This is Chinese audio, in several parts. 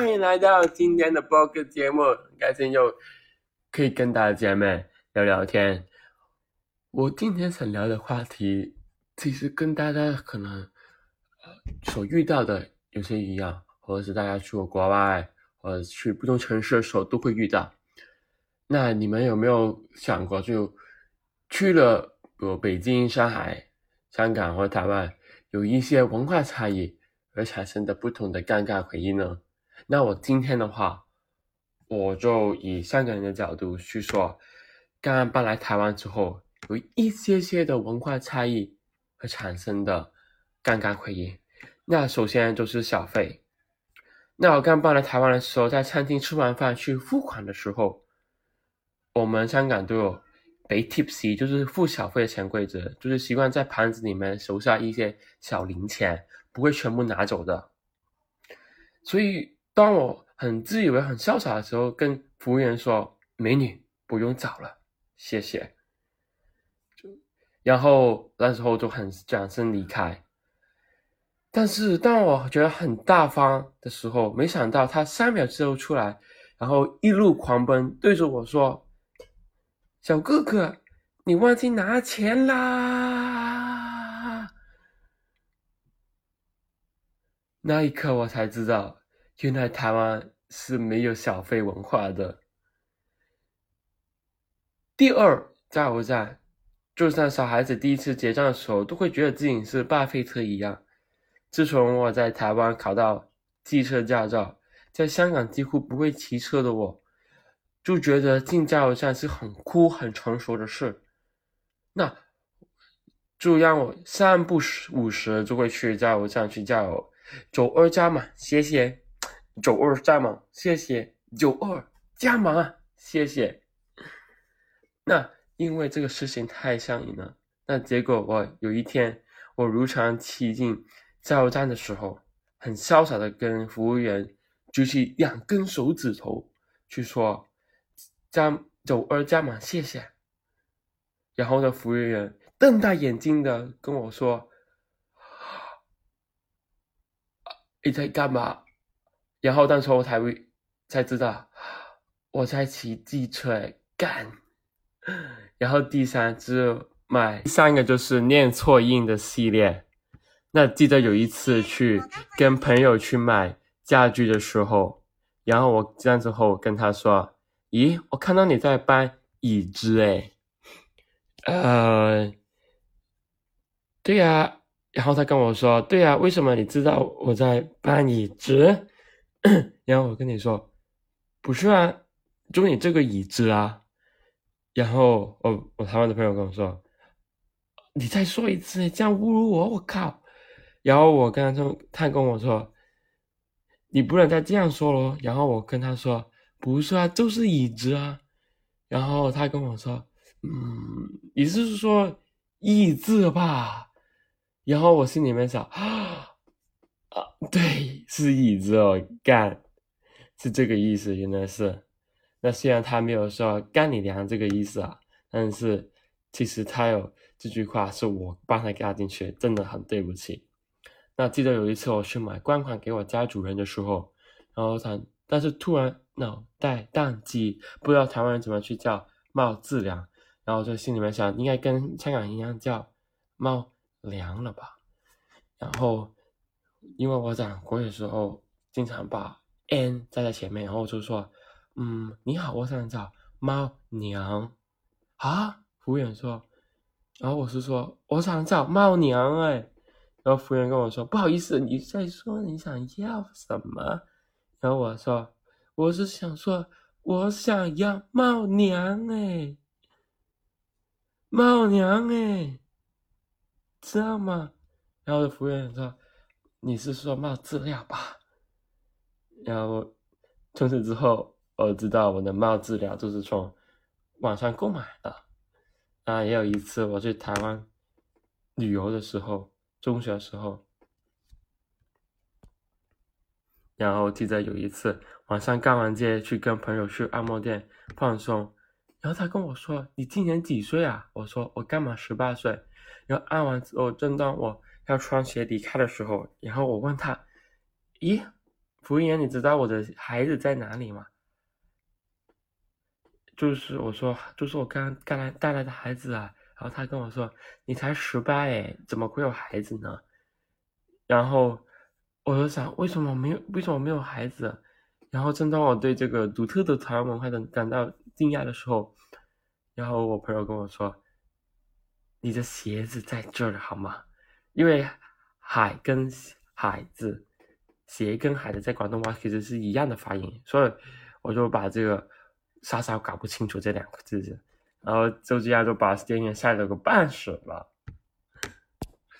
欢迎来到今天的播客节目，很开心又可以跟大家见面聊聊天。我今天想聊的话题，其实跟大家可能所遇到的有些一样，或者是大家去国外，或者去不同城市的时候都会遇到。那你们有没有想过，就去了比如北京、上海、香港或台湾，有一些文化差异而产生的不同的尴尬回忆呢？那我今天的话，我就以香港人的角度去说，刚刚搬来台湾之后，有一些些的文化差异而产生的尴尬回忆。那首先就是小费。那我刚搬来台湾的时候，在餐厅吃完饭去付款的时候，我们香港都有给 tips，就是付小费的潜规则，就是习惯在盘子里面留下一些小零钱，不会全部拿走的。所以。当我很自以为很潇洒的时候，跟服务员说：“美女，不用找了，谢谢。”就然后那时候就很转身离开。但是当我觉得很大方的时候，没想到他三秒之后出来，然后一路狂奔，对着我说：“小哥哥，你忘记拿钱啦！”那一刻我才知道。原来台湾是没有小费文化的。第二，加油站，就像小孩子第一次结账的时候，都会觉得自己是巴菲特一样。自从我在台湾考到汽车驾照，在香港几乎不会骑车的我，就觉得进加油站是很酷、很成熟的事。那就让我三不五时就会去加油站去加油，走二加嘛，谢谢。九二加满，谢谢。九二加码，谢谢。那因为这个事情太上瘾了，那结果我有一天，我如常骑进加油站的时候，很潇洒的跟服务员举起两根手指头去说：“加九二加码，谢谢。”然后呢，服务员瞪大眼睛的跟我说：“你在干嘛？”然后，当时我才会才知道我在骑机车干。然后第三只买，第三个就是念错音的系列。那记得有一次去跟朋友去买家具的时候，然后我这样之后跟他说：“咦，我看到你在搬椅子诶。”呃，对呀。然后他跟我说：“对呀，为什么你知道我在搬椅子？”然后我跟你说，不是啊，就你这个椅子啊。然后我我台湾的朋友跟我说，你再说一次，这样侮辱我，我靠！然后我跟他说，他跟我说，你不能再这样说了。然后我跟他说，不是啊，就是椅子啊。然后他跟我说，嗯，你是说椅子吧？然后我心里面想啊。啊，对，是椅子哦，干，是这个意思，原来是。那虽然他没有说干你娘这个意思啊，但是其实他有这句话是我帮他加进去，真的很对不起。那记得有一次我去买官款给我家主人的时候，然后他但是突然脑袋宕机，不知道台湾人怎么去叫冒字粮，然后就心里面想，应该跟香港一样叫冒粮了吧，然后。因为我讲国语的时候，经常把 n 加在前面，然后就说：“嗯，你好，我想找猫娘。”啊，服务员说，然后我是说我想找猫娘哎，然后服务员跟我说：“不好意思，你在说你想要什么？”然后我说：“我是想说我想要猫娘哎，猫娘哎，知道吗？”然后服务员说。你是说冒资料吧？然后从此之后，我知道我的冒资料就是从网上购买的。啊，也有一次我去台湾旅游的时候，中学的时候，然后记得有一次晚上干完街去跟朋友去按摩店放松，然后他跟我说：“你今年几岁啊？”我说：“我刚满十八岁。”然后按完之后，正当我。要穿鞋离开的时候，然后我问他：“咦，服务员，你知道我的孩子在哪里吗？就是我说，就是我刚刚来带来的孩子啊。然后他跟我说：“你才十八哎，怎么会有孩子呢？”然后我就想，为什么没有？为什么没有孩子？然后正当我对这个独特的台湾文化的感到惊讶的时候，然后我朋友跟我说：“你的鞋子在这儿好吗？”因为“海”跟“海子”，“鞋”跟“海子”在广东话其实是一样的发音，所以我就把这个稍稍搞不清楚这两个字。然后就这样就把电影晒了个半死了，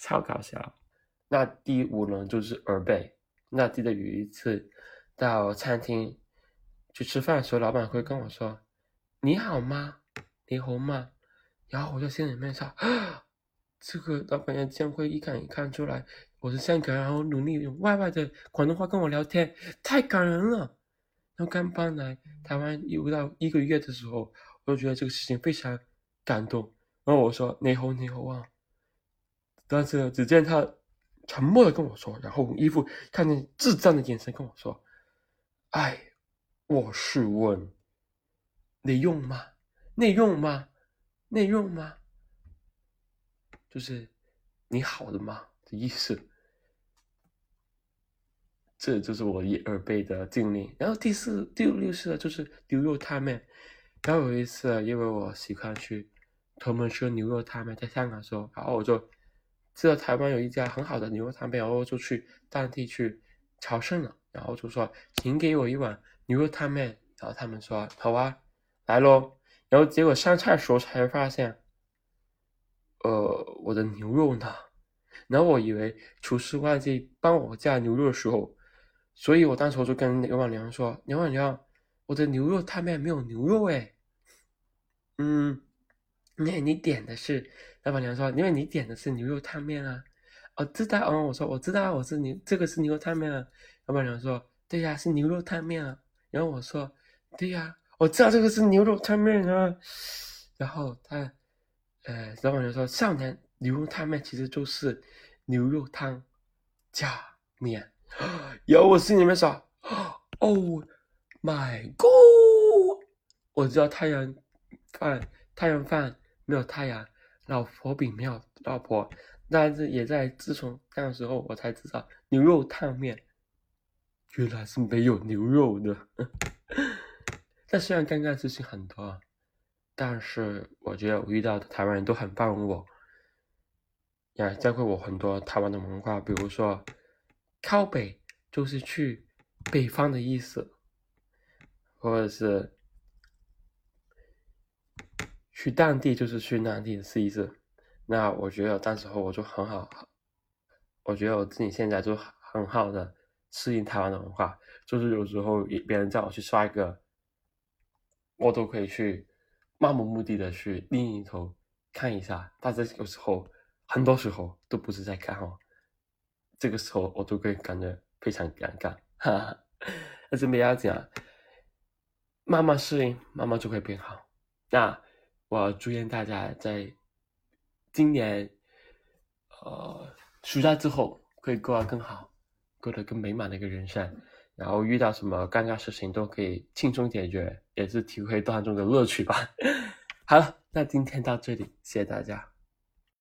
超搞笑。那第五轮就是耳背。那记得有一次到餐厅去吃饭的时候，老板会跟我说：“你好吗？你好吗？”然后我就心里面想：“ 这个老板娘竟然会一看一看出来我是香港人，然后努力用外外的广东话跟我聊天，太感人了。”然后刚搬来台湾有不到一个月的时候。我就觉得这个事情非常感动，然后我说：“你好，你好啊！”但是只见他沉默的跟我说，然后一副看见智障的眼神跟我说：“哎，我是问，你用吗？你用吗？内用吗？就是你好的吗的意思。”这就是我一二倍的经历。然后第四、第六次就是牛肉汤面。然后有一次，因为我喜欢去他们吃牛肉汤面，在香港的时候，然后我就知道台湾有一家很好的牛肉汤面，然后就去当地去朝圣了，然后就说请给我一碗牛肉汤面，然后他们说好啊，来喽，然后结果上菜的时候才发现，呃，我的牛肉呢？然后我以为厨师忘记帮我加牛肉的时候，所以我当时我就跟刘板娘说，刘板娘。我的牛肉汤面没有牛肉哎，嗯，那你点的是老板娘说，因为你点的是牛肉汤面啊，哦知道哦，我说我知道我是牛，这个是牛肉汤面啊，老板娘说对呀是牛肉汤面啊，然后我说对呀我知道这个是牛肉汤面啊，然后他呃老板娘说少年牛肉汤面其实就是牛肉汤加面，然后我心里面想哦。My God！我知道太阳饭，太阳饭没有太阳，老婆饼没有老婆，但是也在自从那个时候，我才知道牛肉汤面原来是没有牛肉的。但虽然尴尬事情很多，但是我觉得我遇到的台湾人都很包容我，也教会我很多台湾的文化，比如说靠北就是去北方的意思。或者是去当地，就是去当地试一试。那我觉得当时候我就很好，我觉得我自己现在就很好的适应台湾的文化。就是有时候别人叫我去刷一个，我都可以去漫无目的的去另一头看一下。但是有时候，很多时候都不是在看哦。这个时候我都会感觉非常尴尬，哈哈。但是不要紧啊。慢慢适应，慢慢就会变好。那我祝愿大家在今年，呃，暑假之后可以过得更好，过得更美满的一个人生。然后遇到什么尴尬事情都可以轻松解决，也是体会段中的乐趣吧。好了，那今天到这里，谢谢大家。